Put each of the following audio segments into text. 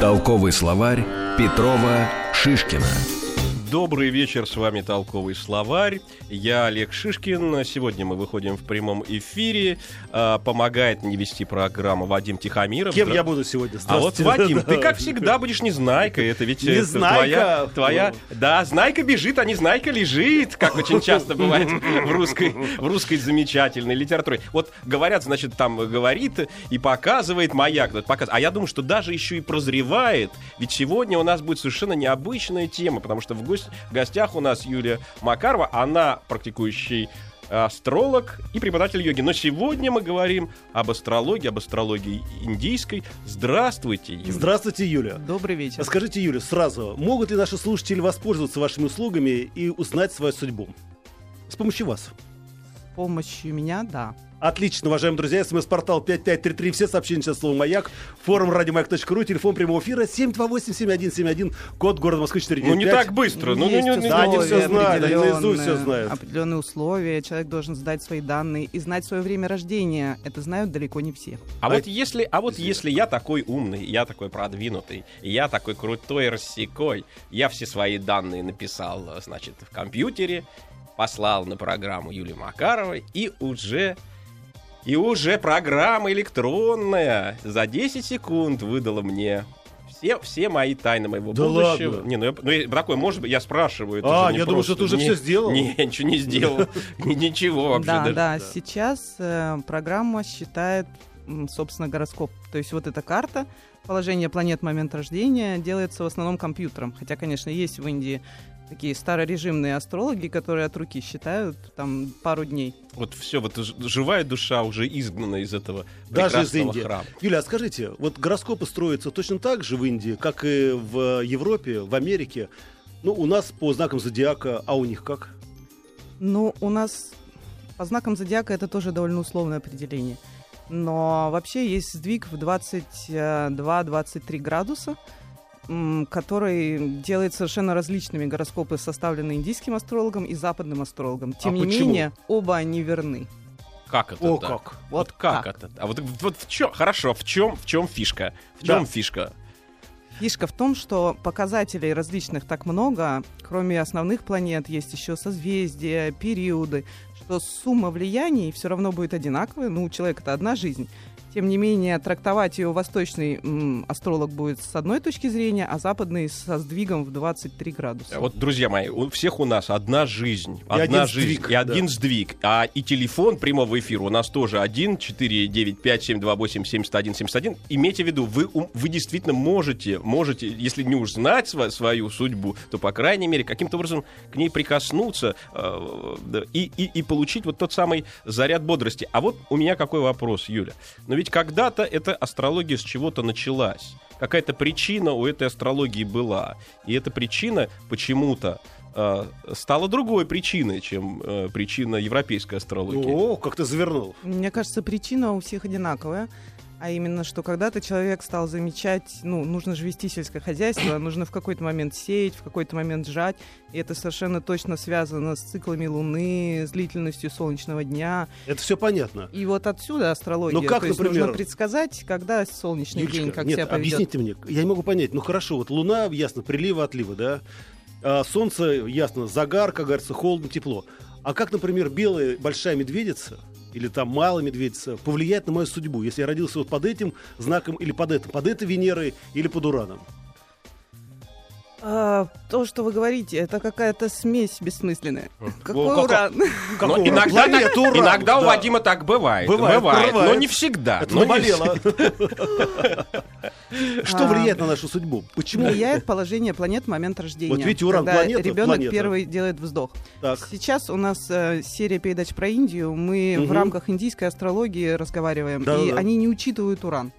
Толковый словарь Петрова Шишкина. Добрый вечер, с вами Толковый словарь. Я Олег Шишкин. Сегодня мы выходим в прямом эфире. А, помогает мне вести программу Вадим Тихомиров. Кем я буду сегодня? А вот, Вадим, ты как всегда будешь незнайка. Это ведь э, Незнайка? твоя, твоя... Да, знайка бежит, а незнайка лежит, как очень часто бывает в русской, в русской замечательной литературе. Вот говорят, значит, там говорит и показывает маяк. вот показ- А я думаю, что даже еще и прозревает. Ведь сегодня у нас будет совершенно необычная тема, потому что в, гость- в гостях у нас Юлия Макарова. Она практикующий астролог и преподаватель йоги. Но сегодня мы говорим об астрологии, об астрологии индийской. Здравствуйте, Юлия. Здравствуйте, Юля. Добрый вечер. Скажите, Юля, сразу, могут ли наши слушатели воспользоваться вашими услугами и узнать свою судьбу? С помощью вас. С помощью меня, да. Отлично, уважаемые друзья, смс-портал 5533, все сообщения сейчас слово «Маяк», форум радиомаяк.ру, телефон прямого эфира 728-7171, код города Москвы 495. Ну не так быстро. Ну, ну, Есть ну, ну, Да, они всё знают, они наизусть определенные, всё знают. Определенные условия. Человек должен сдать свои данные и знать свое время рождения. Это знают далеко не все. А А вот это- если, а вот если я такой умный, я такой продвинутый, я такой крутой, рассекой, я все свои данные написал, значит, в компьютере, послал на программу Юлии Макаровой, и уже и уже программа электронная за 10 секунд выдала мне все, все мои тайны моего Да будущего. ладно? Не, ну, я, ну я такой, может быть, я спрашиваю. это А, я думал, просто. что ты уже Не- всё сделал. Не, ничего не сделал. Ни- Ничего вообще. да, да, Сейчас э, программа считает, собственно, гороскоп. То есть вот эта карта, положение планет момент рождения делается в основном компьютером. Хотя, конечно, есть в Индии такие старорежимные астрологи, которые от руки считают там пару дней. Вот все, вот живая душа уже изгнана из этого Даже из прекрасного Индии. храма. Юля, а скажите, вот гороскопы строятся точно так же в Индии, как и в Европе, в Америке? Ну, у нас по знакам зодиака, а у них как? Ну, у нас по знакам зодиака это тоже довольно условное определение. Но вообще есть сдвиг в 22-23 градуса, м, который делает совершенно различными гороскопы, составленные индийским астрологом и западным астрологом. Тем не почему? менее, оба они верны. Как это? О, да? как! Вот Вот как, как. это? А вот, вот в чем? Хорошо, в чем, в чем фишка? В Да. чем фишка? Фишка в том, что показателей различных так много, кроме основных планет есть еще созвездия, периоды, что сумма влияний все равно будет одинаковая, ну, у человека это одна жизнь. Тем не менее, трактовать ее восточный м, астролог будет с одной точки зрения, а западный со сдвигом в 23 градуса. Вот, друзья мои, у всех у нас одна жизнь, одна один жизнь сдвиг, и один сдвиг. А и телефон прямого эфира у нас тоже 1 4 9 5 7 2 8 71 71. Имейте в виду, вы, вы действительно можете, можете, если не уж знать сва- свою судьбу, то, по крайней мере, каким-то образом к ней прикоснуться э, да, и, и, и получить вот тот самый заряд бодрости. А вот у меня какой вопрос, Юля. Но ведь когда-то эта астрология с чего-то началась. Какая-то причина у этой астрологии была. И эта причина почему-то э, стала другой причиной, чем э, причина европейской астрологии. О, как ты завернул. Мне кажется, причина у всех одинаковая. А именно, что когда-то человек стал замечать, ну, нужно же вести сельское хозяйство, нужно в какой-то момент сеять, в какой-то момент жать. И это совершенно точно связано с циклами Луны, с длительностью солнечного дня. Это все понятно. И вот отсюда астрология. Ну, как, То есть например- нужно предсказать, когда солнечный Юлечка, день, как нет, себя поведет. объясните мне, я не могу понять. Ну хорошо, вот Луна, ясно, прилива, отлива, да? А, солнце, ясно, загар, как говорится, холодно, тепло. А как, например, белая большая медведица или там малая медведица повлияет на мою судьбу, если я родился вот под этим знаком или под этим, под этой Венерой или под Ураном? А, то, что вы говорите, это какая-то смесь бессмысленная. Какой как- уран? Какого? Но иногда, так- Уран, иногда у да. Вадима так бывает. Бывает, Бывает, бывает. но не всегда. Это но не наболело. Что А, влияет на нашу судьбу? Почему? Влияет положение планет в момент рождения. Вот видите, Уран когда планета, ребенок планета. первый делает вздох. Так. Сейчас у нас э, серия передач про Индию. Мы в рамках индийской астрологии разговариваем, Да, и да. они не учитывают уран.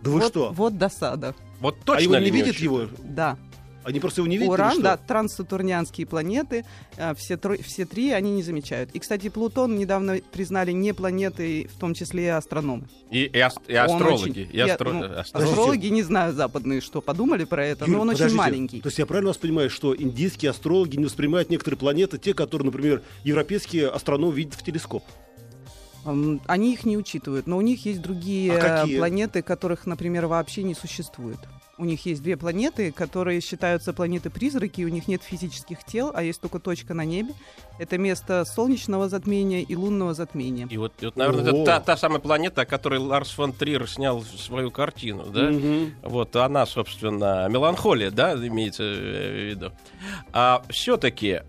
Да вы вот, что? Вот досада. Вот А точно его ли не видят учитывают? его? Да. Они просто его не видят? Уран, да, транссатурнианские планеты, э, все, все три они не замечают. И, кстати, Плутон недавно признали не планетой, в том числе и астрономы. И, и ас- и астрологи. очень- и астро- ну, астрологи. Астрологи, не знаю, западные, что подумали про это, Юль, но он очень подождите. маленький. То есть я правильно вас понимаю, что индийские астрологи не воспринимают некоторые планеты, те, которые, например, европейские астрономы видят в телескоп? Они их не учитывают, но у них есть другие А какие? э, планеты, которых, например, вообще не существует. У них есть две планеты, которые считаются планеты-призраки, у них нет физических тел, а есть только точка на небе. Это место солнечного затмения и лунного затмения. И вот, и вот наверное, О. это та, та самая планета, о которой Ларс фон Триер снял свою картину, да? Мгм. Вот она, собственно, меланхолия, да, имеется э, в виду. А все-таки,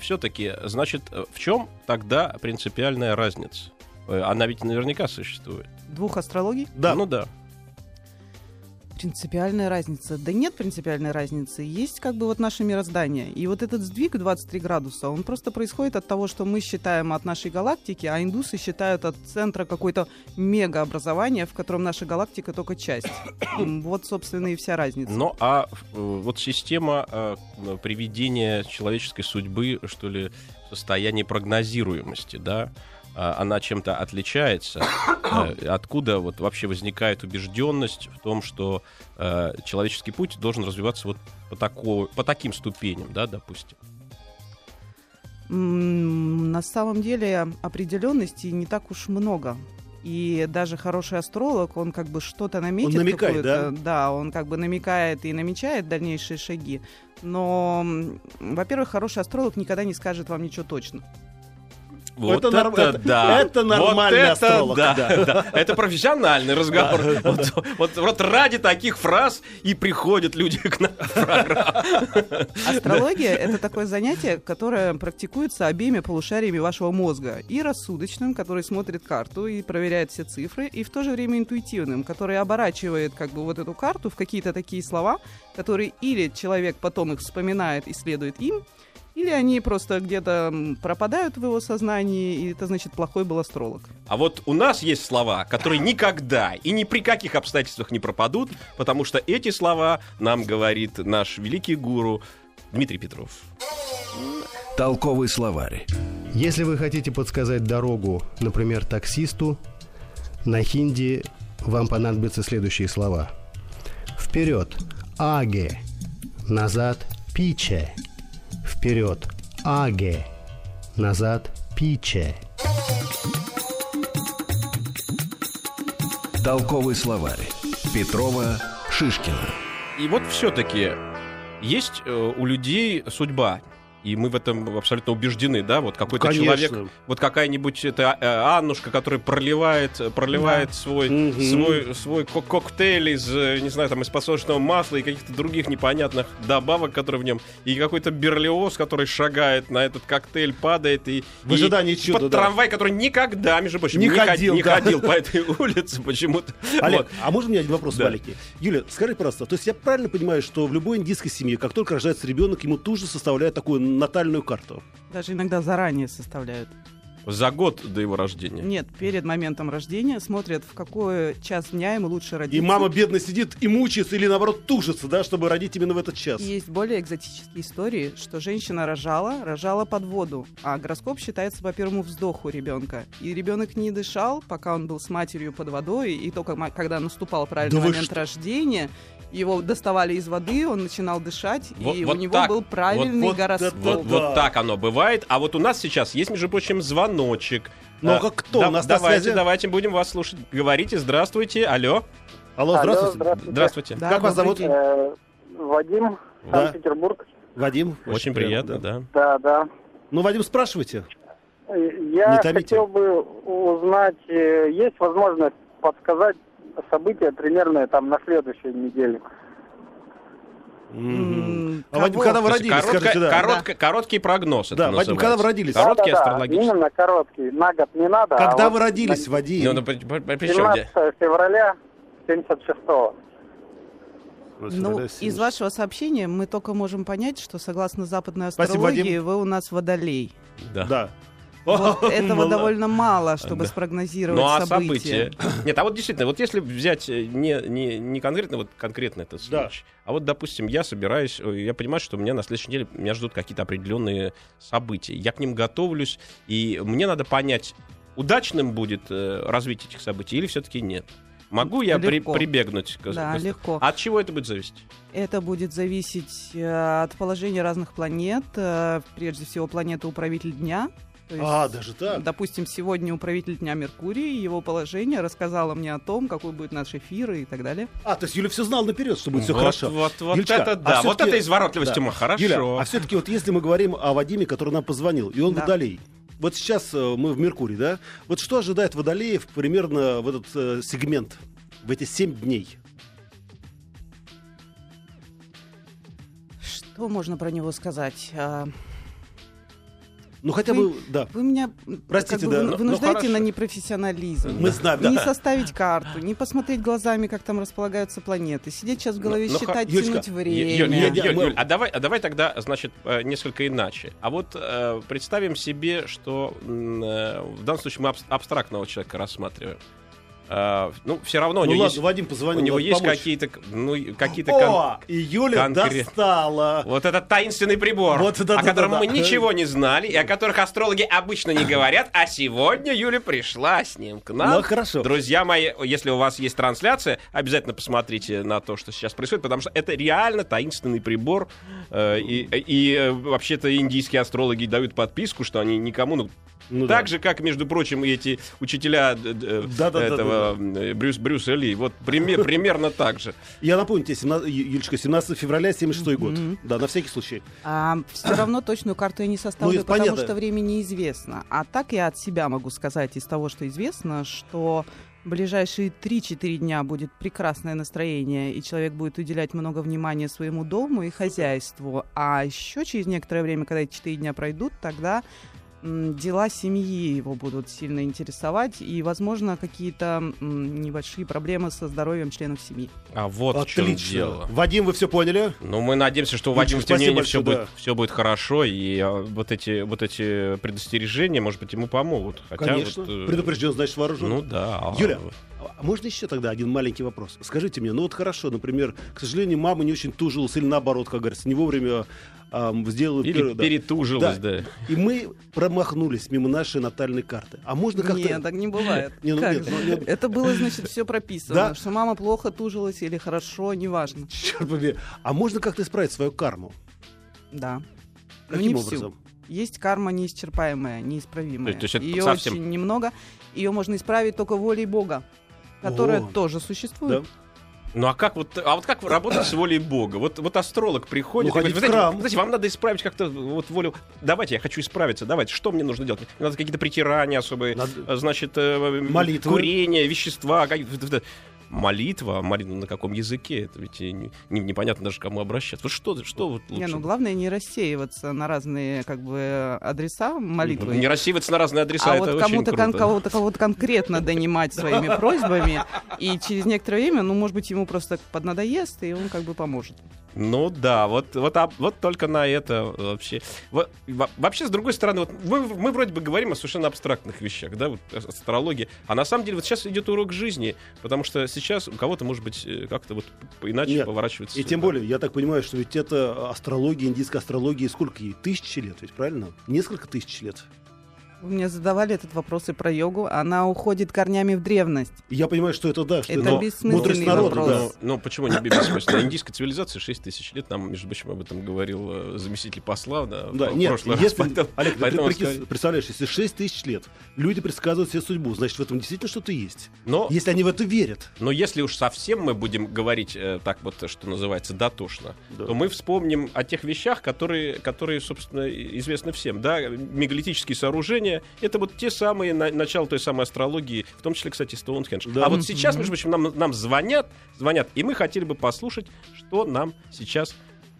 все-таки, значит, э, в чем тогда принципиальная разница? Э, Она ведь наверняка существует. Двух астрологий? Да. Ну да. Принципиальная разница. Да нет принципиальной разницы. Есть как бы вот наше мироздание. И вот этот сдвиг в 23 градуса, он просто происходит от того, что мы считаем от нашей галактики, а индусы считают от центра какое-то мегаобразование, в котором наша галактика только часть. Вот, собственно, и вся разница. Ну а э, вот система э, приведения человеческой судьбы, что ли, в состоянии прогнозируемости, да, а, она чем-то отличается. Э, Откуда вот вообще возникает убежденность в том, что э, человеческий путь должен развиваться вот по, тако- по таким ступеням, да, допустим? На самом деле определенности не так уж много. И даже хороший астролог, он как бы что-то наметит. Он намекает, какое-то- Да, он как бы намекает и намечает дальнейшие шаги. Но, во-первых, хороший астролог никогда не скажет вам ничего точно. Вот Это норм- это- да. это нормальный Вот это астролог, да, да. да. Это профессиональный разговор. Вот, вот- вот ради таких фраз и приходят люди к нам в программу. Астрология — это такое занятие, которое практикуется обеими полушариями вашего мозга. И рассудочным, который смотрит карту и проверяет все цифры, и в то же время интуитивным, который оборачивает как бы вот эту карту в какие-то такие слова, которые или человек потом их вспоминает и следует им, или они просто где-то пропадают в его сознании, и это значит плохой был астролог. А вот у нас есть слова, которые никогда и ни при каких обстоятельствах не пропадут, потому что эти слова нам говорит наш великий гуру Дмитрий Петров. Толковый словарь. Если вы хотите подсказать дорогу, например, таксисту, на хинди вам понадобятся следующие слова. Вперед – аге, назад – пиче. Вперед – аге, назад – пиче. Толковый словарь. Петрова, Шишкина. И вот все-таки есть э, у людей судьба. И мы в этом абсолютно убеждены, да, вот какой-то Конечно. человек, вот какая-нибудь это э, Аннушка, которая проливает, э, проливает свой, Мгм. свой, свой кок- коктейль из, э, не знаю, там, из подсолнечного масла и каких-то других непонятных добавок, которые в нем, и какой-то берлиоз, который шагает на этот коктейль, падает и... В ожидании и чуда, под да. трамвай, который никогда, между прочим, Не не, ход- ходил, не да. ходил по этой улице почему-то. Олег, Вот. а можно меня один вопрос Да. маленький? Юля, скажи, пожалуйста, то есть я правильно понимаю, что в любой индийской семье, как только рождается ребенок, ему тут же составляют такую натальную карту? Даже иногда заранее составляют. За год до его рождения. Нет, перед моментом рождения смотрят, в какой час дня ему лучше родиться. И мама бедно сидит и мучается или наоборот тужится, да, чтобы родить именно в этот час. Есть более экзотические истории, что женщина рожала, рожала под воду, а гороскоп считается по первому вздоху ребенка. И ребенок не дышал, пока он был с матерью под водой, и только когда наступал правильный Да момент рождения, его доставали из воды, он начинал дышать, Вот- и вот у него так. был правильный Вот- вот гороскоп. Вот, да. вот так оно бывает. А вот у нас сейчас есть, между прочим, звоночек. Ну, А, как кто? У нас на давайте, связи? давайте будем вас слушать. Говорите, здравствуйте, алло. Алло, Алло, здравствуйте. здравствуйте. Здравствуйте. Да, Как вас зовут? Э, Вадим, Да. Санкт-Петербург. Вадим. Очень приятно, да. Да, да. Ну, Вадим, спрашивайте. Э, Я хотел бы узнать, э, есть возможность подсказать события примерно там на следующей неделе? М, А, Вадим, когда вы родились, короткая- скажите, да. коротко- Короткий прогноз это Да, Вадим, называется. когда вы родились? Короткий Да-да-да, астрологический. Именно короткий. На год не надо. а Когда вот вы родились, на- Вадим? Ну, ну, при, при- при- при чем где? 17 февраля 76-го. Ну, из вашего сообщения мы только можем понять, что согласно западной Спасибо, астрологии Вадим. вы у нас водолей. Да. Да. Вот этого Мало. довольно мало, чтобы Да. спрогнозировать Ну а события. события? Нет, а вот действительно, вот если взять э, не, не, не конкретно вот конкретно этот Да. случай, а вот, допустим, я собираюсь, э, я понимаю, что у меня на следующей неделе меня ждут какие-то определенные события. Я к ним готовлюсь, и мне надо понять, удачным будет э, развитие этих событий или все-таки нет. Могу я при- Легко. прибегнуть к Да, к- легко. От чего это будет зависеть? Это будет зависеть э, от положения разных планет. Э, Прежде всего, планета управитель дня. То есть, А, даже так? Допустим, сегодня управитель Дня Меркурий, его положение рассказала мне о том, какой будет наш эфир и так далее. А, то есть Юля все знала наперед, что будет все вот, хорошо. Вот, вот Юлечка, это а да, вот всё-таки- это изворотливость Да. ума, хорошо. Юля, а все-таки вот если мы говорим о Вадиме, который нам позвонил, и он Да. водолей. Вот сейчас э, мы в Меркурии, да? Вот что ожидает водолеев примерно в этот э, сегмент, в эти семь дней? Что можно про него сказать? Ну хотя Вы- бы, да. Вы меня Простите, как бы да. вы- Ну, вынуждаете на непрофессионализм. Мы знаем, да. Не составить карту, не посмотреть глазами, как там располагаются планеты, сидеть сейчас в голове, Ну, ну, считать, Юлечка, тянуть время. Юль, Юль, Юль, Юль, а давай, а давай тогда, значит, э, несколько иначе. А вот э, представим себе, что э, в данном случае мы абс- абстрактного человека рассматриваем. Э, ну, все равно у Ну него ладно, есть, Вадим у позвонил, него надо есть какие-то, ну, какие-то кон- О, и Юля конкрет- достала. Вот этот таинственный прибор, Вот, да, о да, котором да, мы да. ничего не знали, и о которых астрологи обычно не говорят, а сегодня Юля пришла с ним к нам. Ну, хорошо. Друзья мои, если у вас есть трансляция, обязательно посмотрите на то, что сейчас происходит, потому что это реально таинственный прибор. э, и и, э, вообще-то индийские астрологи дают подписку, что они никому... Ну, Ну да. так же, как, между прочим, и эти учителя д- д- Да-да-да-да-да. этого э, Брюс, Брюса Ли. Вот пример- примерно так же. Я напомню тебе, 17, Ю- Юлечка, 17 февраля 76 год. Да, на всякий случай. все равно точную карту я не составлю, Ну, потому понятно. что время неизвестно. А так я от себя могу сказать из того, что известно, что в ближайшие 3-4 дня будет прекрасное настроение, и человек будет уделять много внимания своему дому и хозяйству. А еще через некоторое время, когда эти 4 дня пройдут, тогда дела семьи его будут сильно интересовать, и, возможно, какие-то небольшие проблемы со здоровьем членов семьи. А вот в чем Отлично. дело. Вадим, вы все поняли? Ну, мы надеемся, что у Юлечка, Вадима, тем не спасибо менее, все большое, будет, да. все будет хорошо, и а, вот, эти, вот эти предостережения, может быть, ему помогут. Хотя Конечно. вот, э, Предупрежден, значит вооружен. Ну да. Юля, можно еще тогда один маленький вопрос? Скажите мне, ну вот хорошо, например, к сожалению, мама не очень тужилась, или наоборот, как говорится, не вовремя ам, сделала... Или первый- да. перетужилась, да. И мы промахнулись мимо нашей натальной карты. А можно как-то... Нет, так не бывает. Не, ну Как нет, ну нет. Это было, значит, все прописано. Да. Что мама плохо тужилась или хорошо, неважно. Черт побери. А можно как-то исправить свою карму? Да. Ну, Каким не образом? всю. Есть карма неисчерпаемая, неисправимая. То есть это Ее совсем- очень немного. Ее можно исправить только волей Бога, которая О. тоже Да? существует. Ну а как вот, а вот как работать с волей Бога? Вот, вот астролог приходит Ну, и говорит, «Вы знаете, храм». вы знаете, вам надо исправить как-то вот волю. Давайте, я хочу исправиться. Давайте, что мне нужно делать? Мне надо какие-то притирания особые, Надо- значит, э, Молитвы. курение, вещества. как- Молитва, молитва на каком языке? Это ведь не- не- непонятно даже кому обращаться. Вот что, что вот лучше? Не, ну главное не рассеиваться на разные как бы адреса молитвы. Не рассеиваться на разные адреса, а это вот кому-то, кон- кого-то, кого-то конкретно донимать своими просьбами, и через некоторое время, ну, может быть, ему просто поднадоест, и он как бы поможет. Ну да, вот, вот, а- вот только на это вообще. Во- во- вообще, с другой стороны, вот мы, мы вроде бы говорим о совершенно абстрактных вещах, да, вот ас- астрология. А на самом деле вот сейчас идет урок жизни, потому что сейчас у кого-то, может быть, э, как-то вот иначе Нет, поворачивается. И тем да. более, я так понимаю, что ведь это астрология, индийская астрология, сколько ей? Тысячи лет, ведь правильно? Несколько тысяч лет. Вы мне задавали этот вопрос и про йогу. Она уходит корнями в древность. Я понимаю, что это да, что Это это бессмысленный мудрость народа, вопрос. да. Ну, ну, почему не бессмысленно? Индийская цивилизация 6 тысяч лет, нам, между прочим, об этом говорил э, заместитель посла, да, Да, в нет, прошлый раз. если, Поэтому- Олег, ты поэтому при- сказать- прикис- представляешь, если 6 тысяч лет люди предсказывают себе судьбу, значит, в этом действительно что-то есть. Но Если они в это верят. Но если уж совсем мы будем говорить э, так вот, что называется, дотошно, Да. то мы вспомним о тех вещах, которые, которые, собственно, известны всем. Да? Мегалитические сооружения — это вот те самые, на- начало той самой астрологии, в том числе, кстати, Стоунхендж. Да. А вот сейчас, между прочим, нам, нам звонят, звонят, и мы хотели бы послушать, что нам сейчас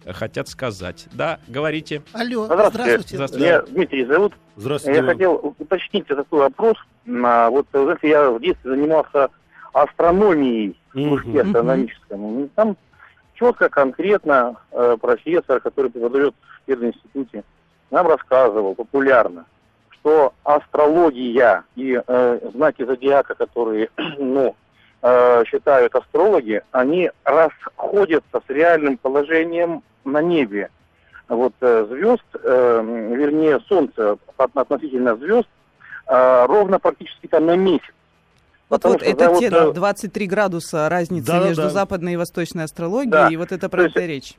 э, хотят сказать. Да, говорите. Алло, Здравствуйте. Здравствуйте. Меня Дмитрий зовут. Здравствуйте. Я хотел уточнить такой вопрос. А, Вот, вы знаете, я в детстве занимался астрономией в Мгм. кружке астрономическом. Там четко, конкретно э, профессор, который преподает в пединституте, нам рассказывал популярно, что астрология и э, знаки зодиака, которые ну, э, считают астрологи, они расходятся с реальным положением на небе. Вот э, звезд, э, вернее Солнце от- относительно звезд, э, ровно практически там на месяц. Вот, Потому вот что, это да, вот, те э, 23 градуса разницы Да-да-да. между западной и восточной астрологией, Да. и вот это То про есть это речь.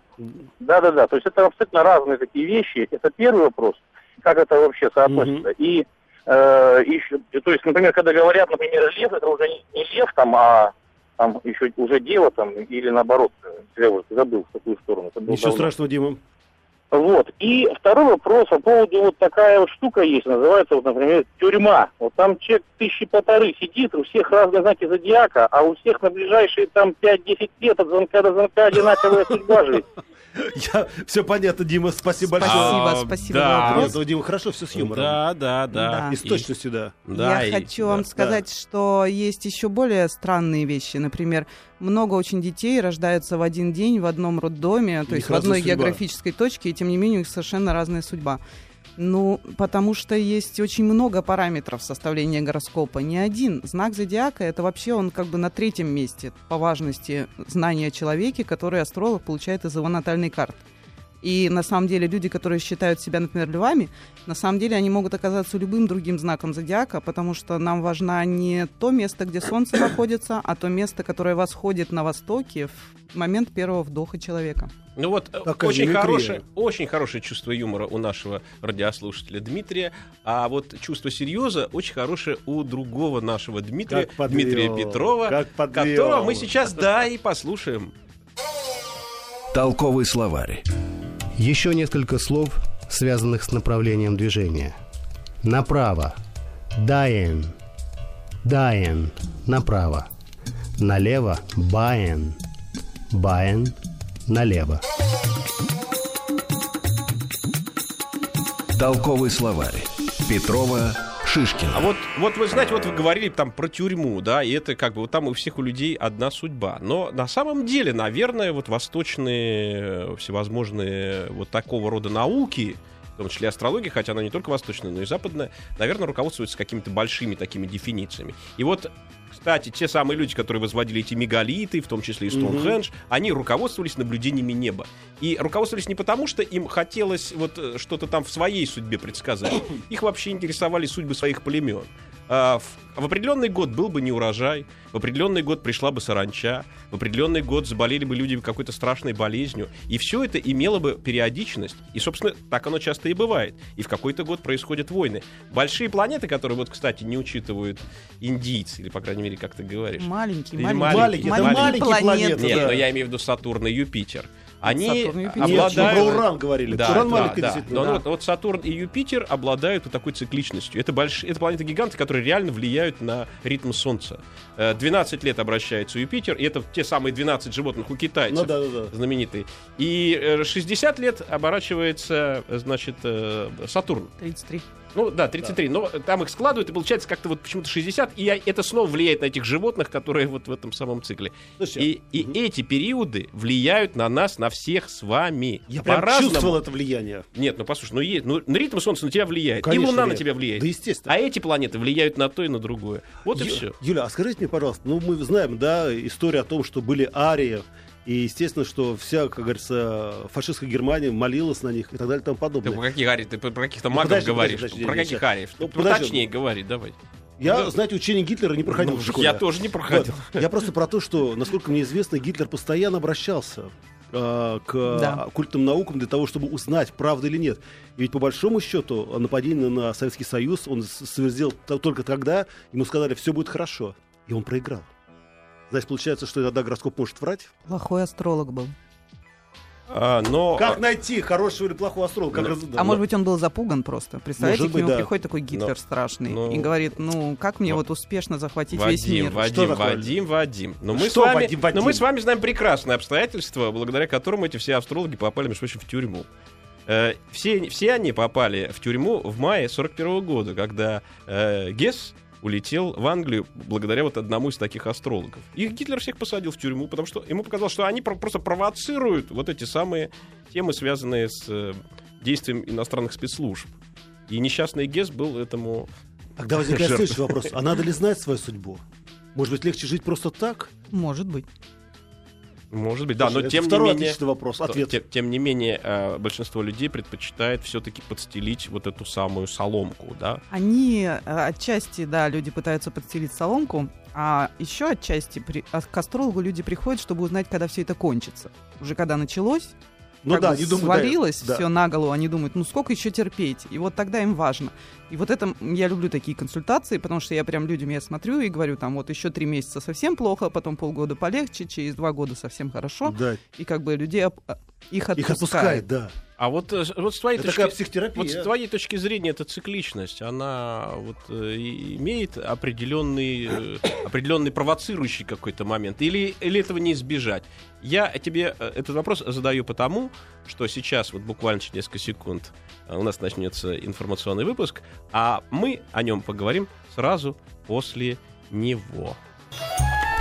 Да-да-да, то есть это абсолютно разные такие вещи. Это первый вопрос. Как это вообще соотносится. И э, еще, то есть, например, когда говорят, например, лев, это уже не, лев там, а там еще уже дело там, или наоборот, я уже забыл в какую сторону. Это Ничего давно. страшного, Дима. Вот. И второй вопрос по поводу вот такая вот штука есть, называется, вот, например, тюрьма. Вот там человек тысячи полторы сидит, у всех разные знаки зодиака, а у всех на ближайшие там 5-10 лет от звонка до звонка одинаковая судьба жизнь. Я... Все понятно, Дима, спасибо большое. Спасибо, А, спасибо да. за Нет, ну, Дима, хорошо, все с юмором. Да, да, да. Да. И с точностью, да. Да, Я и- хочу да. вам сказать, что есть еще более странные вещи. Например, много очень детей рождаются в один день в одном роддоме, то есть в одной судьба. географической точке, и тем не менее у них совершенно разная судьба. Ну, потому что есть очень много параметров составления гороскопа. Не один. Знак зодиака это вообще он как бы на третьем месте по важности знания о человеке, который астролог получает из его натальной карты. И на самом деле люди, которые считают себя, например, львами, на самом деле они могут оказаться любым другим знаком зодиака, потому что нам важно не то место, где Солнце находится, а то место, которое восходит на востоке в момент первого вдоха человека. Ну вот, э, Такая очень хорошее, очень хорошее чувство юмора у нашего радиослушателя Дмитрия, а вот чувство серьеза очень хорошее у другого нашего Дмитрия, Как подвел, Дмитрия Петрова, как подвел. которого мы сейчас, да, и послушаем. Толковый словарь. Еще несколько слов, связанных с направлением движения. Направо. Даен. Даен. Направо. Налево. Баен. Баен. Налево. Толковый словарь. Петрова, Шишкина. А вот, вот вы знаете, вот вы говорили там про тюрьму, да, и это как бы вот там у всех у людей одна судьба. Но на самом деле, наверное, вот восточные э, всевозможные вот такого рода науки, в том числе астрология, хотя она не только восточная, но и западная, наверное, руководствуются какими-то большими такими дефинициями. И вот кстати, те самые люди, которые возводили эти мегалиты, в том числе и Стоунхендж, они руководствовались наблюдениями неба. И руководствовались не потому, что им хотелось вот э, что-то там в своей судьбе предсказать. Их вообще интересовали судьбы своих племен. А, в, в определенный год был бы неурожай, в определенный год пришла бы саранча, в определенный год заболели бы люди какой-то страшной болезнью. И все это имело бы периодичность. И, собственно, так оно часто и бывает. И в какой-то год происходят войны. Большие планеты, которые, вот, кстати, не учитывают индийцы, или, по крайней мере, как ты говоришь. Маленький, Или маленький. маленький, это маленькие планеты, Нет, да. но я имею в виду Сатурн и Юпитер. Они Сатурн. Нет, про обладают... Уран говорили. Да, Уран да, маленький, да. Но да. вот, вот Сатурн и Юпитер обладают вот такой цикличностью. Это, большие, это планеты-гиганты, которые реально влияют на ритм Солнца. Э, 12 лет обращается Юпитер, и это те самые 12 животных у китайцев Ну да, да, да. знаменитые. И э, 60 лет оборачивается, э, значит, э, Сатурн. 33. Ну да, 33. Но там их складывают, и получается как-то вот почему-то 60. И это снова влияет на этих животных, которые вот в этом самом цикле. Слушайте, И, и эти периоды влияют на нас, на всех с вами. Я прям чувствовал это влияние. Нет, ну послушай, ну, есть, ну на ритм Солнца на тебя влияет, Конечно, и Луна на влияет. тебя влияет. Да, естественно. А эти планеты влияют на то и на другое. Вот и Ю- все. Юля, а скажите мне, пожалуйста, ну мы знаем, да, историю о том, что были арии, и естественно, что вся, как говорится, фашистская Германия молилась на них и так далее и тому Ты подобное. про каких ариев? Ты про про каких-то Ну, магов подожди, говоришь? подожди, про подожди, каких сейчас. ариев? Ну, Ты подожди. Точнее говори, давай. Я, Да. знаете, учение Гитлера не проходил Ну, в школе. я тоже не проходил. Вот. Я просто про то, что, насколько мне известно, Гитлер постоянно обращался э, к Да. оккультным наукам для того, чтобы узнать, правда или нет. И ведь по большому счету нападение на Советский Союз он совершил только тогда, ему сказали, все будет хорошо, и он проиграл. Значит, получается, что иногда гороскоп может врать. Плохой астролог был. А, но... Как найти хорошего или плохого астролога? Как раз- А может быть, он был запуган просто. Представляете, Может к нему быть, да. приходит такой Гитлер Но- страшный но- и говорит, ну, как мне Во- вот успешно захватить весь Вадим, мир? Вадим, Что? Вадим, Вадим. Но мы, с Что, вами, Вадим, Вадим? но мы с вами знаем прекрасные обстоятельства, благодаря которым эти все астрологи попали, между прочим, в тюрьму. Э, Все, все они попали в тюрьму в мае 41 года, когда э, Гесс улетел в Англию благодаря вот одному из таких астрологов. Их Гитлер всех посадил в тюрьму, потому что ему показалось, что они про- просто провоцируют вот эти самые темы, связанные с э, действием иностранных спецслужб. И несчастный Гесс был этому Тогда возникает следующий вопрос. А надо ли знать свою судьбу? Может быть, легче жить просто так? Может быть. Может быть, да, но Слушай, тем не второй менее... отличный вопрос. Ответ. Тем, тем не менее, э, большинство людей предпочитает все-таки подстелить вот эту самую соломку, да? Они э, отчасти, да, люди пытаются подстелить соломку, а еще отчасти при- а к астрологу люди приходят, чтобы узнать, когда все это кончится. Уже когда началось, Ну да, бы думают, да, свалилось да. все на голову, они думают, ну сколько еще терпеть? И вот тогда им важно. И вот это я люблю такие консультации, потому что я прям людям я смотрю и говорю, там вот еще три месяца совсем плохо, потом полгода полегче, через два года совсем хорошо. Да, И как бы людей а, их отпускает. их отпускает, да. А вот, э, вот с твоей Это точки... такая психотерапия. Вот с твоей точки зрения эта цикличность, она вот э, имеет определенный, э, определенный провоцирующий какой-то момент, или, или этого не избежать? Я тебе этот вопрос задаю потому, что сейчас вот буквально через несколько секунд у нас начнется информационный выпуск, а мы о нем поговорим сразу после него.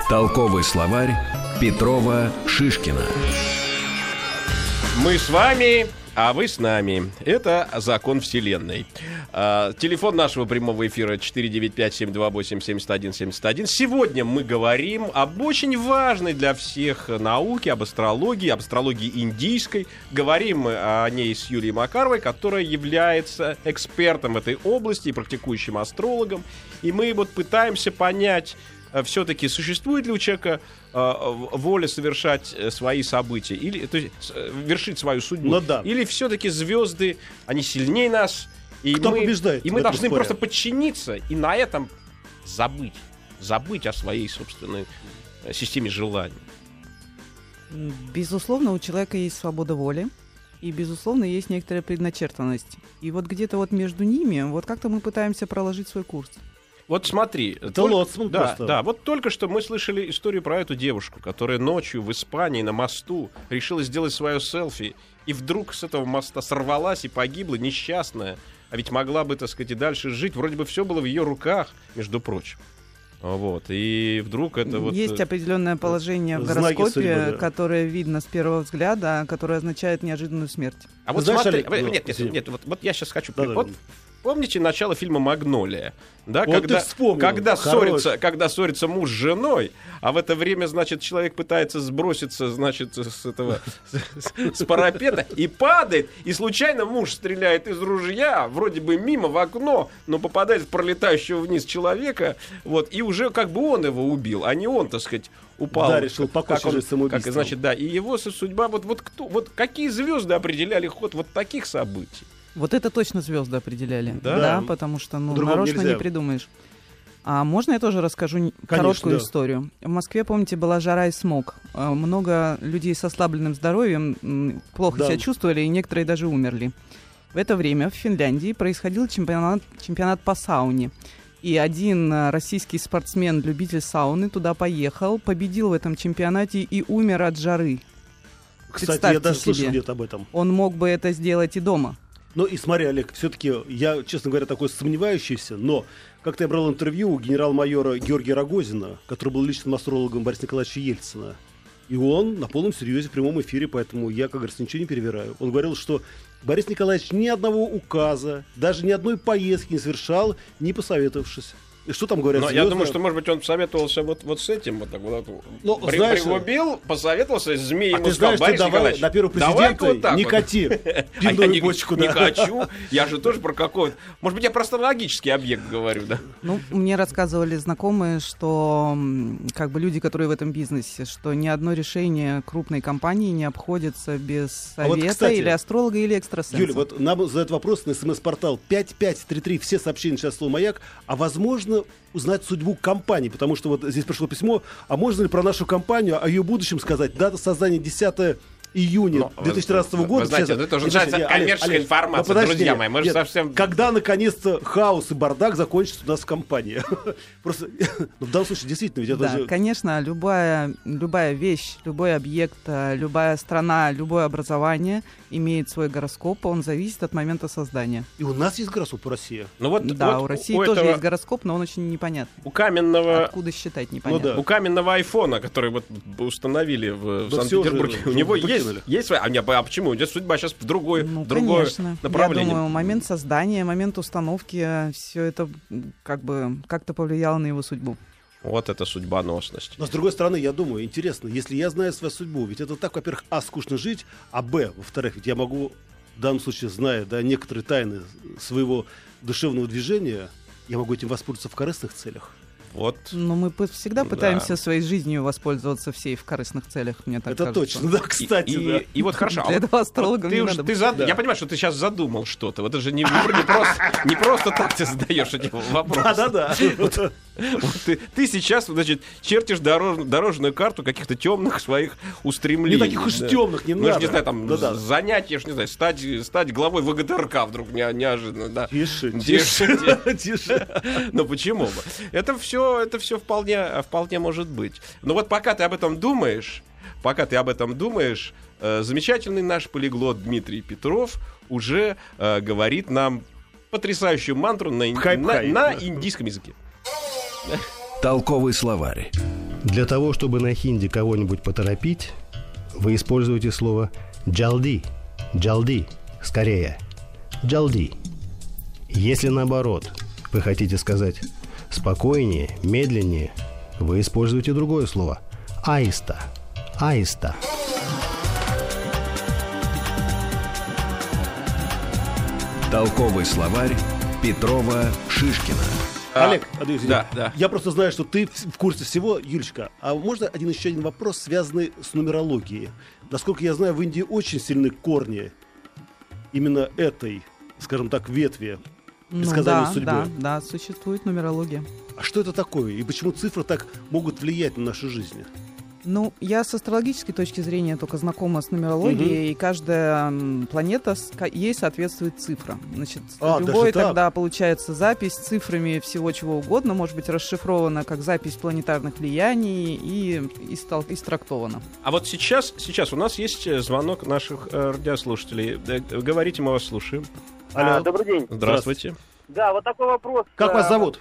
Толковый словарь Петрова Шишкина. Мы с вами, а вы с нами. Это закон Вселенной. А, телефон нашего прямого эфира 495-728-7171. Сегодня мы говорим об очень важной для всех науке, об астрологии, об астрологии индийской. Говорим мы о ней с Юлией Макаровой, которая является экспертом в этой области и практикующим астрологом. И мы вот пытаемся понять, все-таки существует ли у человека э, воля совершать э, свои события или то есть, э, вершить свою судьбу, Ну да. или все-таки звезды они сильнее нас, и Кто мы побеждает и мы должны споре? просто подчиниться и на этом забыть, забыть о своей собственной э, системе желаний. Безусловно, у человека есть свобода воли. И, безусловно, есть некоторая предначертанность. И вот где-то вот между ними, вот как-то мы пытаемся проложить свой курс. Вот смотри, Это только- лоцман да, просто. да, вот только что мы слышали историю про эту девушку, которая ночью в Испании на мосту решила сделать свое селфи, и вдруг с этого моста сорвалась и погибла несчастная. А ведь могла бы, так сказать, и дальше жить. Вроде бы все было в ее руках, между прочим. Вот. И вдруг это вот... Есть э, определенное положение в гороскопе, судьбы, да. которое видно с первого взгляда, которое означает неожиданную смерть. А вот знаешь, смотри, Олег, нет, ну, нет, извини. нет, вот, вот я сейчас хочу... Да, вот да. Помните начало фильма «Магнолия»? Да, Вот когда, вспомнил. когда, Хорош. ссорится, когда ссорится муж с женой, а в это время, значит, человек пытается сброситься, значит, с этого с, с парапета и падает, и случайно муж стреляет из ружья, вроде бы мимо в окно, но попадает в пролетающего вниз человека, вот, и уже как бы он его убил, а не он, так сказать, упал. Да, решил покончить жизнь самоубийством. как, значит, да, и его судьба, вот, вот кто, вот какие звезды определяли ход вот таких событий? Вот это точно звезды определяли. Да? потому что ну, По-другому нарочно нельзя. не придумаешь. А можно я тоже расскажу Конечно, короткую да. историю? В Москве, помните, была жара и смог. А, Много людей с ослабленным здоровьем плохо Да. себя чувствовали, и некоторые даже умерли. В это время в Финляндии происходил чемпионат, чемпионат по сауне. И один а, российский спортсмен, любитель сауны, туда поехал, победил в этом чемпионате и умер от жары. Кстати, я даже слышал себе. где-то об этом. Он мог бы это сделать и дома. Ну и смотри, Олег, все-таки я, честно говоря, такой сомневающийся, но как-то я брал интервью у генерал-майора Георгия Рогозина, который был личным астрологом Бориса Николаевича Ельцина. И он на полном серьезе в прямом эфире, поэтому я, как говорится, ничего не перевираю. Он говорил, что Борис Николаевич ни одного указа, даже ни одной поездки не совершал, не посоветовавшись. И что там говорят Но я звезды? думаю, что, может быть, он советовался вот, вот с этим, вот так вот. Ну, При- знаешь, пригубил, посоветовался, змеи А ему ты сказал, знаешь, ты давай на первого президента вот так не вот». кати А я пивную не, бочку, не хочу, я же тоже про какой-то... Может быть, я про астрологический объект говорю, да? Ну, мне рассказывали знакомые, что как бы люди, которые в этом бизнесе, что ни одно решение крупной компании не обходится без А вот, совета кстати, или астролога, или экстрасенса. Юля, вот нам задают вопрос на смс-портал 5533, все сообщения сейчас слово «Маяк», а возможно узнать судьбу компании, потому что вот здесь пришло письмо, а можно ли про нашу компанию, о ее будущем сказать, дата создания 10 июня Ну, вы- 2013 вы- года. вы знаете, Сейчас- это уже Нет, называется нет, Олег, коммерческая Олег, информация, ну, подожди, друзья мои, мы же нет, совсем- Когда, наконец-то, хаос и бардак закончится у нас в компании? Просто, ну, в данном случае, действительно, ведь это Да, же... конечно, любая, любая вещь, любой объект, э, любая страна, любое образование имеет свой гороскоп, он зависит от момента создания. И у нас есть гороскоп по России. Ну вот, да, вот у России у тоже этого- есть гороскоп, но он очень непонятный. У каменного... Откуда считать непонятно. Ну да. У каменного айфона, который вот установили в, в Да всё Санкт-Петербурге, у него есть, выкинули. есть... своя- А, не, а почему? Идет судьба сейчас в другое, Ну, другое конечно. направление. Я думаю, момент создания, момент установки, все это как бы как-то повлияло на его судьбу. Вот это судьбоносность. Но с другой стороны, я думаю, интересно, если я знаю свою судьбу, ведь это так, во-первых, а, скучно жить, а, б, во-вторых, ведь я могу, в данном случае, зная да, некоторые тайны своего душевного движения, я могу этим воспользоваться в корыстных целях. Вот. Но мы всегда Да. пытаемся своей жизнью воспользоваться всей в корыстных целях, мне так Это кажется. точно, да, И- кстати, и, да. и вот хорошо. а Для вот- этого астрологам ты не уж- надо ты быть. зад- Да. Я понимаю, что ты сейчас задумал что-то. Вот это же не, не просто, не просто так ты задаешь эти вопросы. Да-да-да. Ты, ты сейчас, значит, чертишь дорож- дорожную карту каких-то темных своих устремлений. Не таких уж да. темных, не Ну, я ж надо. не знаю, там, Да-да. занятие, я ж не знаю, стать, стать главой ВГТРК вдруг не- неожиданно, да. Тише, Тише, тише. Ну почему бы? Это все, это все вполне, вполне может быть. Но вот пока ты об этом думаешь, пока ты об этом думаешь, э, замечательный наш полиглот Дмитрий Петров уже э, говорит нам потрясающую мантру на, на, на индийском языке. Толковый словарь. Для того, чтобы на хинди кого-нибудь поторопить, вы используете слово «джалди». «Джалди» – скорее. «Джалди». Если наоборот, вы хотите сказать спокойнее, медленнее, вы используете другое слово «аиста». «Аиста». Толковый словарь Петрова Шишкина. Олег, а, извини. да, да. я просто знаю, что ты в курсе всего. Юлечка, а можно один еще один вопрос, связанный с нумерологией? Насколько я знаю, в Индии очень сильны корни именно этой, скажем так, ветви. Ну предсказанию да, судьбы. да, да, существует нумерология. А что это такое? И почему цифры так могут влиять на нашу жизнь? Ну, я с астрологической точки зрения только знакома с нумерологией, и каждая планета, ей соответствует цифра. Значит, А, любой тогда получается запись с цифрами всего чего угодно, может быть расшифрована как запись планетарных влияний и истол- истрактована. А вот сейчас, сейчас у нас есть э, звонок наших э, радиослушателей. Э, Говорите, мы вас слушаем. Алло. А, добрый день. Здравствуйте. Да, вот такой вопрос. Как вас зовут?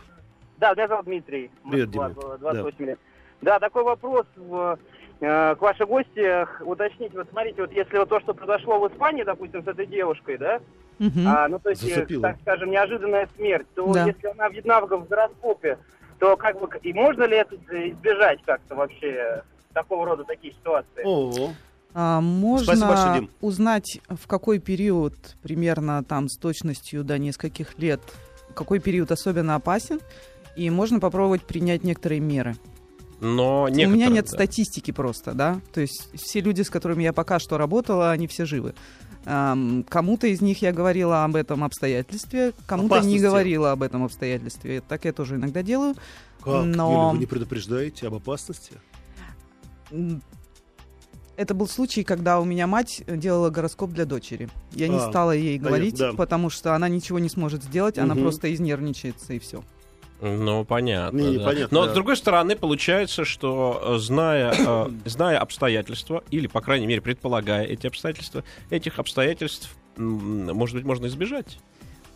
Да, меня зовут Дмитрий. Привет, Москва, Дима. 28 лет. Да, такой вопрос в, э, к вашей гости. Уточнить, вот смотрите, вот если вот то, что произошло в Испании, допустим, с этой девушкой, да, Мгм. а, ну то есть, Зацепило. так скажем, неожиданная смерть, то Да. если она видна в в гороскопе, то как бы, и можно ли это избежать как-то вообще такого рода такие ситуации? О, А, можно большое, Дим. узнать, в какой период, примерно там с точностью до нескольких лет, какой период особенно опасен, и можно попробовать принять некоторые меры. Но У некоторые, меня нет да. статистики просто, да. То есть все люди, с которыми я пока что работала, они все живы. Кому-то из них я говорила об этом обстоятельстве, кому-то не говорила об этом обстоятельстве. Так я тоже иногда делаю. как? Но- Юля, вы не предупреждаете об опасности? Это был случай, когда у меня мать делала гороскоп для дочери. Я не А, стала ей понятно, говорить, да. потому что она ничего не сможет сделать, она Мгм. просто изнервничается и все. Ну, понятно. Не, да. понятно, Но, да. с другой стороны, получается, что, э, зная, э, зная обстоятельства, или, по крайней мере, предполагая эти обстоятельства, этих обстоятельств, может быть, можно избежать.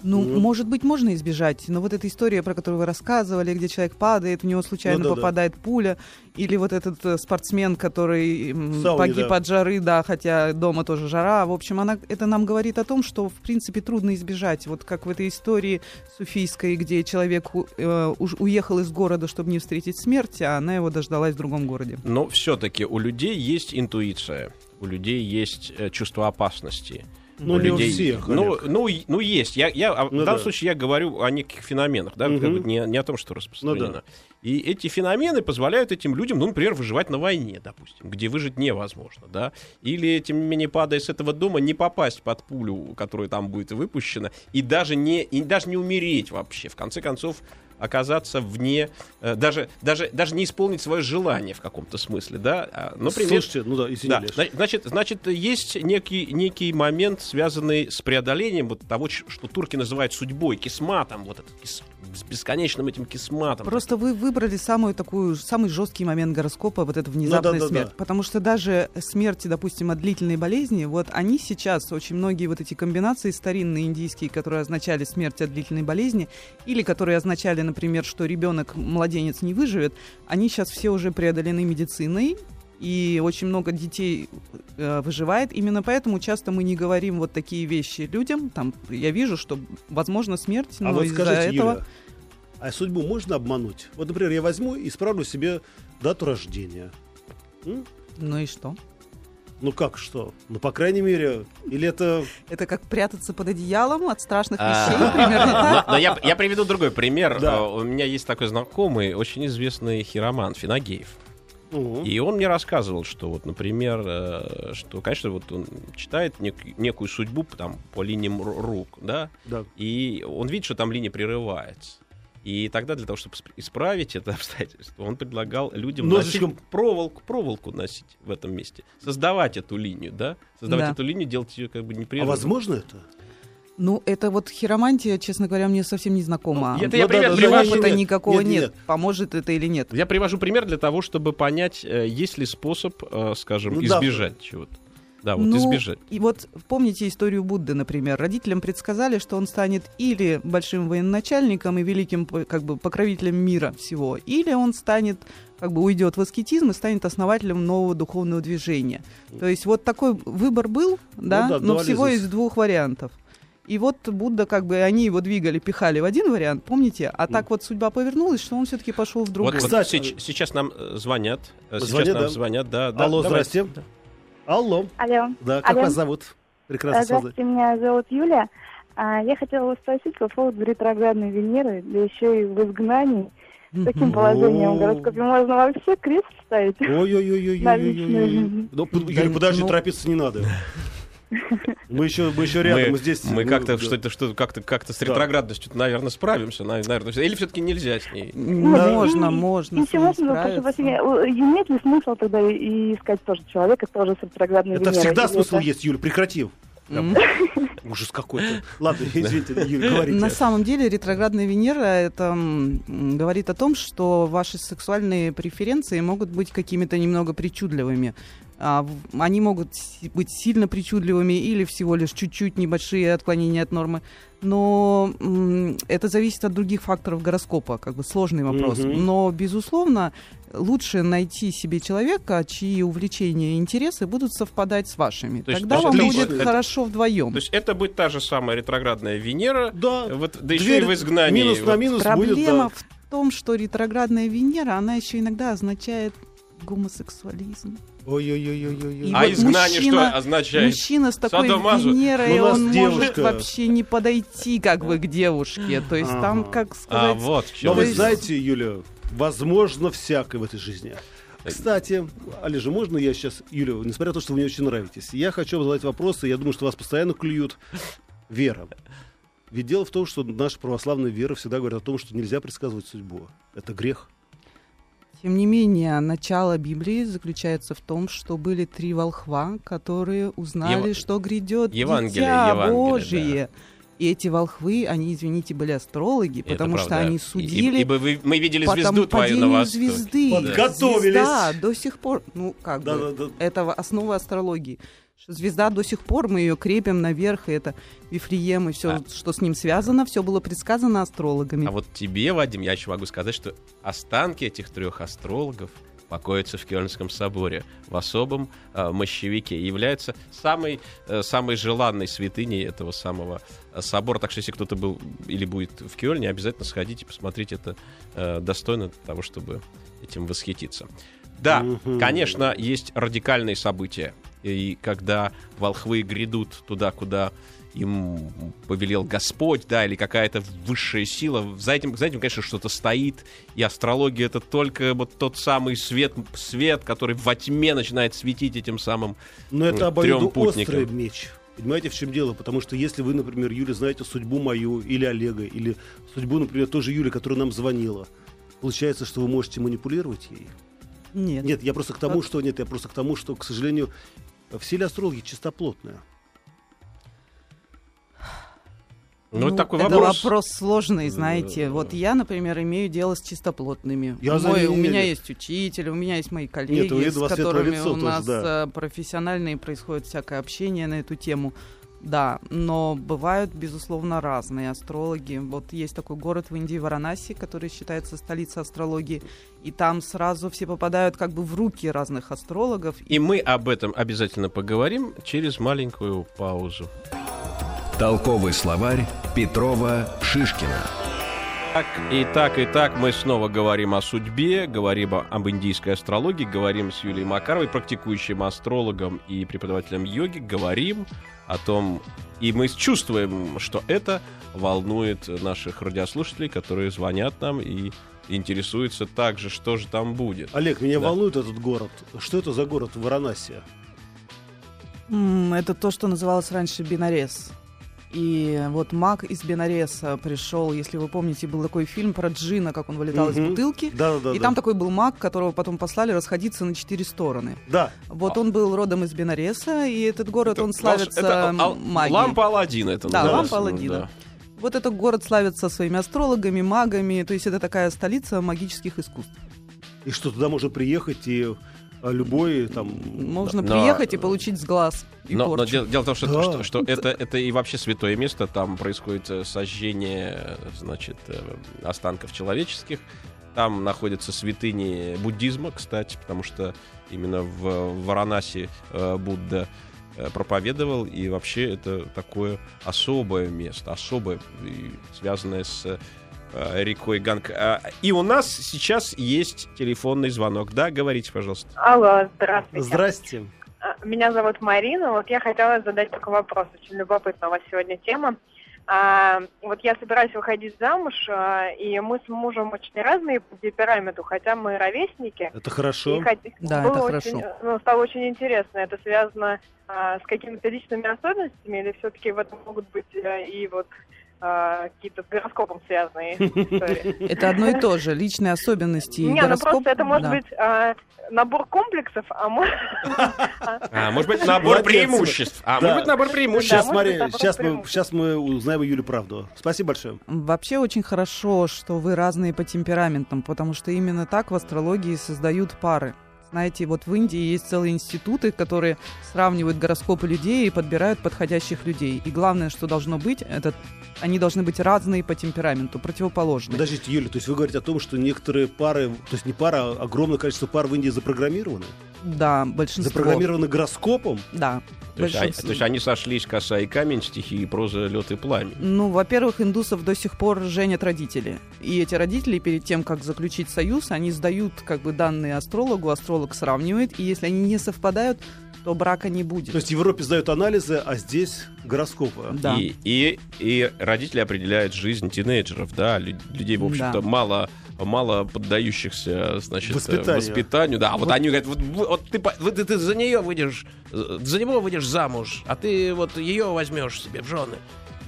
Ну, Ну. может быть, можно избежать, но вот эта история, про которую вы рассказывали, где человек падает, в него случайно Ну да-да. попадает пуля, или вот этот э, спортсмен, который сауне, погиб да. от жары, да, хотя дома тоже жара. В общем, она, это нам говорит о том, что, в принципе, трудно избежать. Вот как в этой истории суфийской, где человек э, уж уехал из города, чтобы не встретить смерть, а она его дождалась в другом городе. Но все-таки у людей есть интуиция, у людей есть э, чувство опасности. Ну, у не у людей, всех, ну, ну, ну, есть. Я, я, а в Ну данном да. случае я говорю о неких феноменах, да, как бы не, не о том, что распространено. Ну да. И эти феномены позволяют этим людям, ну, например, выживать на войне, допустим, где выжить невозможно, да. Или, тем не менее, падая с этого дома, не попасть под пулю, которая там будет выпущена, и даже не, и даже не умереть вообще. В конце концов, оказаться вне, э, даже, даже, даже не исполнить свое желание в каком-то смысле, да. А, Например, Слушайте, ну да, да, извини, зна- значит, значит, есть некий, некий момент, связанный с преодолением вот того, что турки называют судьбой, кисматом, вот этот кис- с бесконечным этим кисматом. Просто вы выбрали самую такую, самый жесткий момент гороскопа, вот эта внезапная Ну да, да, смерть. да. Потому что даже смерти, допустим, от длительной болезни, вот они сейчас, очень многие вот эти комбинации старинные индийские, которые означали смерть от длительной болезни, или которые означали, например, что ребенок, младенец не выживет, они сейчас все уже преодолены медициной, и очень много детей э, выживает. Именно поэтому часто мы не говорим вот такие вещи людям. Там я вижу, что возможно смерть, но А вот из-за скажите, этого Юля, а судьбу можно обмануть? Вот, например, я возьму и исправлю себе дату рождения. М? ну и что? Ну как что? Ну, по крайней мере, или это... Это как прятаться под одеялом от страшных А, вещей, примерно так? Но, но я, приведу другой пример. А, У меня есть такой знакомый, очень известный хироман Финагеев. И он мне рассказывал, что вот, например, э, что, конечно, вот он читает нек- некую судьбу там по линиям ру- рук, да, да. и он видит, что там линия прерывается. И тогда для того, чтобы исп- исправить это обстоятельство, он предлагал людям Ножичком. носить проволоку, проволоку носить в этом месте, создавать эту линию, да, создавать Да. эту линию, делать ее как бы А непрерывной. возможно это? Ну, это вот хиромантия, честно говоря, мне совсем не знакома. Ну, это Ну я да, пример да, привожу. да, Опыта нет, никакого нет, нет, нет. Поможет это или нет. Я привожу пример для того, чтобы понять, э, есть ли способ, э, скажем, Ну да. избежать чего-то. Да, вот Ну, избежать. И вот помните историю Будды, например. Родителям предсказали, что он станет или большим военачальником и великим как бы покровителем мира всего, или он станет как бы уйдет в аскетизм и станет основателем нового духовного движения. То есть вот такой выбор был, да, да, но всего из двух вариантов. И вот Будда, как бы, они его двигали, пихали в один вариант, помните? А так вот судьба повернулась, что он все-таки пошел в Вот, другой. вот Кстати, сеч- сейчас нам э, звонят. э, Сейчас Звонят, нам да? звонят, да. да, Алло, давайте. здрасте. Алло. Алло. Да, как Алло. вас зовут? Прекрасно. Здравствуйте, меня зовут Юля. А, Я хотела вас спросить по поводу ретроградной Венеры, да еще и в изгнании. С таким положением в гороскопе можно вообще крест ставить. Жизнь. Ну, Юля, подожди, ну- торопиться не надо. Мы еще, мы еще рядом, мы, мы, здесь. мы ну, как-то да. что-то что как-то как-то с Да. ретроградностью, наверное, справимся, на- наверное, или все-таки нельзя с ней. Можно, Ну, можно. с Ничего, ну, э, имеет ли смысл тогда и искать тоже человека, тоже с ретроградной Это Венерой? всегда смысл это- есть, Юля, прекрати. Ужас какой-то. Ладно, извините, Юля, говорите. На самом деле ретроградная Венера это говорит о том, что ваши сексуальные преференции могут быть какими-то немного причудливыми. А, они могут быть сильно причудливыми или всего лишь чуть-чуть небольшие отклонения от нормы. Но это зависит от других факторов гороскопа, как бы сложный вопрос. Мгм. Но, безусловно, лучше найти себе человека, чьи увлечения и интересы будут совпадать с вашими. То есть Тогда это вам отлично. будет Это- хорошо вдвоем. То есть это будет та же самая ретроградная Венера, Да. вот, да еще и в изгнании. Минус на Вот. минус будет, Проблема да. в том, что ретроградная Венера, она еще иногда означает гомосексуализм. Ой-ой-ой-ой-ой. А вот изгнание мужчина- что означает? Мужчина с такой Садомазо. Венерой, Ну, он девушка. может вообще не подойти как бы к девушке. То есть там, Ага. как А, сказать... вот в Но вы есть- знаете, Юля, возможно всякое в этой жизни. Кстати, Олежа, можно я сейчас, Юля, несмотря на то, что вы мне очень нравитесь, я хочу вам задать вопросы, я думаю, что вас постоянно клюют. Вера. Ведь дело в том, что наша православная вера всегда говорит о том, что нельзя предсказывать судьбу. Это грех. Тем не менее, начало Библии заключается в том, что были три волхва, которые узнали, Ева- что грядет Евангелие, Дитя Евангелие, Божие. И эти волхвы, они, извините, были астрологи, Это потому что правда. они И- судили Ибо вы- мы видели по звезду твою на падению востоке. звезды. Подготовились. Звезда до сих пор, ну как бы, Да-да-да. это основа астрологии. Звезда до сих пор, мы ее крепим наверх, и это Вифлеем, и все, А. что с ним связано, все было предсказано астрологами. А вот тебе, Вадим, я еще могу сказать, что останки этих трех астрологов покоятся в Кёльнском соборе в особом э, мощевике и являются самой, э, самой желанной святыней этого самого э, собора. Так что если кто-то был или будет в Кёльне, обязательно сходите, посмотрите. Это э, достойно того, чтобы этим восхититься. Да, конечно, есть радикальные события. И когда волхвы грядут туда, куда им повелел Господь, да, или какая-то высшая сила, за этим, за этим, конечно, что-то стоит, и астрология — это только вот тот самый свет, свет, который во тьме начинает светить этим самым Но это трем обоюдоострый путникам. меч. Понимаете, в чем дело? Потому что если вы, например, Юля, знаете судьбу мою или Олега, или судьбу, например, той же Юли, которая нам звонила, получается, что вы можете манипулировать ей? Нет. Нет, я просто к тому, что нет, я просто к тому, что, к сожалению, все ли астрологи чистоплотные? Ну, это такой это вопрос. вопрос сложный, знаете. Вот я, например, имею дело с чистоплотными. Я Мой- у меня есть учитель, у меня есть мои коллеги, Нет, с которыми у тоже, нас да. э, профессиональные происходит всякое общение на эту тему. Да, но бывают, безусловно, разные астрологи. Вот есть такой город в Индии, Варанаси, который считается столицей астрологии, и там сразу все попадают как бы в руки разных астрологов. И мы об этом обязательно поговорим через маленькую паузу. Толковый словарь Петрова Шишкина. Так, и так, и так мы снова говорим о судьбе, говорим об индийской астрологии, говорим с Юлией Макаровой, практикующим астрологом и преподавателем йоги, говорим о том, и мы чувствуем, что это волнует наших радиослушателей, которые звонят нам и интересуются также, что же там будет. Олег, меня Да. волнует этот город. Что это за город Варанаси? М, Это то, что называлось раньше Бинарес. И вот маг из Бенареса пришел, если вы помните, был такой фильм про Джина, как он вылетал из Мгм. бутылки. Да, да, да. и да. там такой был маг, которого потом послали расходиться на четыре стороны. Да. Вот он был родом из Бенареса, и этот город, он Это славится волш- это ал- магией. Лампа Аладдина это Да, лампа Аладдина. да. Вот этот город славится своими астрологами, магами, то есть это такая столица магических искусств. И что туда можно приехать и а, любой там... Можно Но- приехать и получить с глаз и Но, но дело, дело в том, что, Да. что, что это, это и вообще святое место, там происходит э, сожжение, значит, э, останков человеческих. Там находятся святыни буддизма, кстати, потому что именно в Варанаси э, Будда проповедовал, и вообще это такое особое место, особое, связанное с рекой Ганг. А, И у нас сейчас есть телефонный звонок. Да, говорите, пожалуйста. Алло, здравствуйте. Здрасте. А, Меня зовут Марина. Вот я хотела задать такой вопрос. Очень любопытная у вас сегодня тема. А, вот я собираюсь выходить замуж, а, и мы с мужем очень разные по темпераменту, хотя мы ровесники. Это хорошо. И хот- Да, было это очень, хорошо. ну, стало очень интересно. Это связано а, с какими-то личными особенностями, или все-таки в этом могут быть э, и вот а, какие-то с гороскопом связанные истории? Это одно и то же. Личные особенности и Не, ну просто это может быть а, набор комплексов, а может... А, может быть, набор преимуществ. А, может быть, набор преимуществ. Сейчас, мы, узнаем у Юли правду. Спасибо большое. Вообще очень хорошо, что вы разные по темпераментам, потому что именно так в астрологии создают пары. Знаете, вот в Индии есть целые институты, которые сравнивают гороскопы людей и подбирают подходящих людей. И главное, что должно быть, это они должны быть разные по темпераменту, противоположные. Подождите, Юля, то есть вы говорите о том, что некоторые пары, то есть не пара, а огромное количество пар в Индии запрограммированы? Да, большинство. Запрограммированы гороскопом? Да. То есть, они, большинство. то есть они сошлись коса и камень, стихии проза, лед и пламя. Ну, во-первых, индусов до сих пор женят родители. И эти родители перед тем, как заключить союз, они сдают как бы данные астрологу, астролог сравнивает, и если они не совпадают, то брака не будет. То есть в Европе сдают анализы, а здесь гороскопы. Да. И, и, и родители определяют жизнь тинейджеров, да, лю- людей, в общем-то, Да. мало мало поддающихся, значит, Воспитанию. воспитанию. Да, а вот, они говорят, вот, вот ты, вот ты, ты за нее выйдешь, за него выйдешь замуж, а ты вот ее возьмешь себе в жены.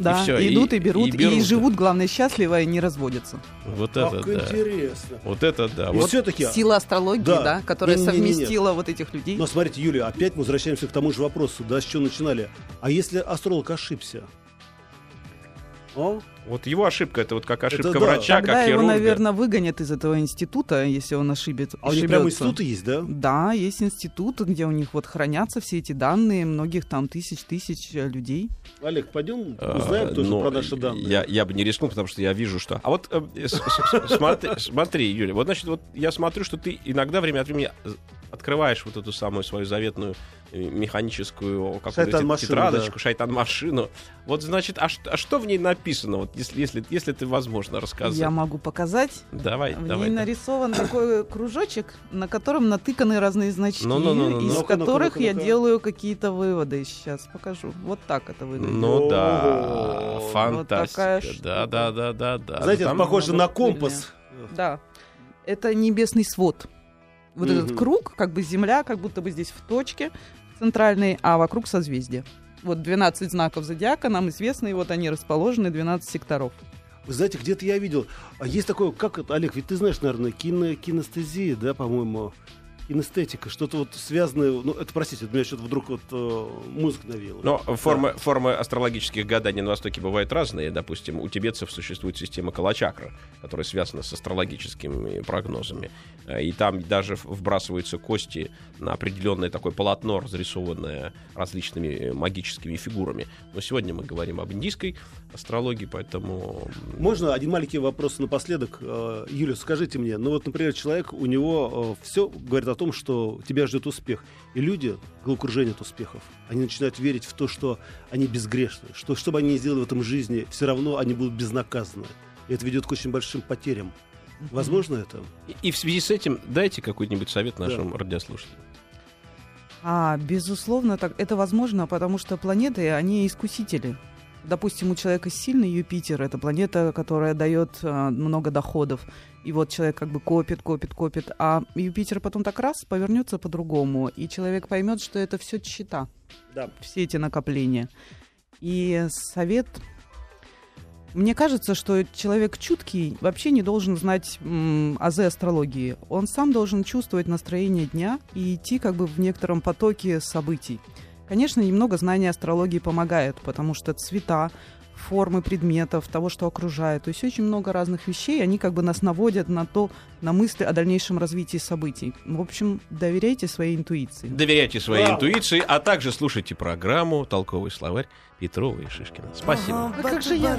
Да, всё, идут и- и, берут, и и, берут, да. живут, главное, счастливо и не разводятся. Вот Как это, да. интересно. Вот это, да. И Вот все-таки... Сила астрологии, Да. да, которая Не-не-не-не-не. совместила вот этих людей. Но смотрите, Юлия, опять мы возвращаемся к тому же вопросу, да, с чего начинали. А если астролог ошибся? О, Вот его ошибка, это вот как ошибка да. врача, Тогда как его, хирурга. наверное, выгонят из этого института, если он ошибет, а у них прямо институты есть, да? Да, есть институт, где у них вот хранятся все эти данные, многих там тысяч тысяч э, людей. Олег, пойдем А, узнаем тоже но про наши данные. Я, я бы не рискнул, потому что я вижу, что... А вот э, с- смотри, Юля, вот, значит, вот я смотрю, что ты иногда время от времени э, открываешь вот эту самую свою заветную э, механическую какую-то тетрадочку, да. шайтан-машину. Вот, значит, а, а что в ней написано, вот, если, если, если ты, возможно, рассказать? Я могу показать. Давай, В давай. ней нарисован такой кружочек, на котором натыканы разные значки, Ну-ну-ну-ну-ну. из Ну-ка, ну-ка, которых ну-ка, я ну-ка. делаю какие-то выводы. Сейчас покажу. Вот так это выглядит. Ну да, О, вот фантастика. Да, да, да, да, да. Знаете, это похоже ну, на компас. Да. Это небесный свод. Вот Мгм. этот круг, как бы Земля, как будто бы здесь в точке центральной, а вокруг созвездия. Вот 12 знаков зодиака нам известны, и вот они расположены, 12 секторов. Вы знаете, где-то я видел. А есть такое, как это, Олег, ведь ты знаешь, наверное, кино, кинестезия, да, по-моему, кинестетика, что-то вот связанное, ну, это, простите, у меня что-то вдруг вот э, мозг навел. Но формы, формы астрологических гаданий на Востоке бывают разные. Допустим, у тибетцев существует система калачакра, которая связана с астрологическими прогнозами. Э, И там даже вбрасываются кости на определенное такое полотно, разрисованное различными э, магическими фигурами. Но сегодня мы говорим об индийской астрологии, поэтому... Можно один маленький вопрос напоследок? Э, Юля, скажите мне, ну вот, например, человек, у него все говорит о том, что тебя ждет успех. И люди, головокружение от успехов, они начинают верить в то, что они безгрешны, что что бы они ни сделали в этом жизни, все равно они будут безнаказаны. И Это ведет к очень большим потерям. Возможно это? И, и в связи с этим дайте какой-нибудь совет нашим радиослушателям. А, безусловно, так, это возможно, потому что планеты, они искусители. Допустим, у человека сильный Юпитер, это планета, которая дает а, много доходов. И вот человек как бы копит, копит, копит, а Юпитер потом так раз повернется по-другому, и человек поймет, что это все счета, Да. все эти накопления. И совет мне кажется, что человек чуткий вообще не должен знать м, азы астрологии. Он сам должен чувствовать настроение дня и идти как бы в некотором потоке событий. Конечно, немного знания астрологии помогает, потому что цвета, формы предметов, того, что окружает. То есть очень много разных вещей, они как бы нас наводят на то, на мысли о дальнейшем развитии событий. В общем, доверяйте своей интуиции. Доверяйте своей Вау. интуиции, а также слушайте программу «Толковый словарь» Петрова и Шишкина. Спасибо. А как же я?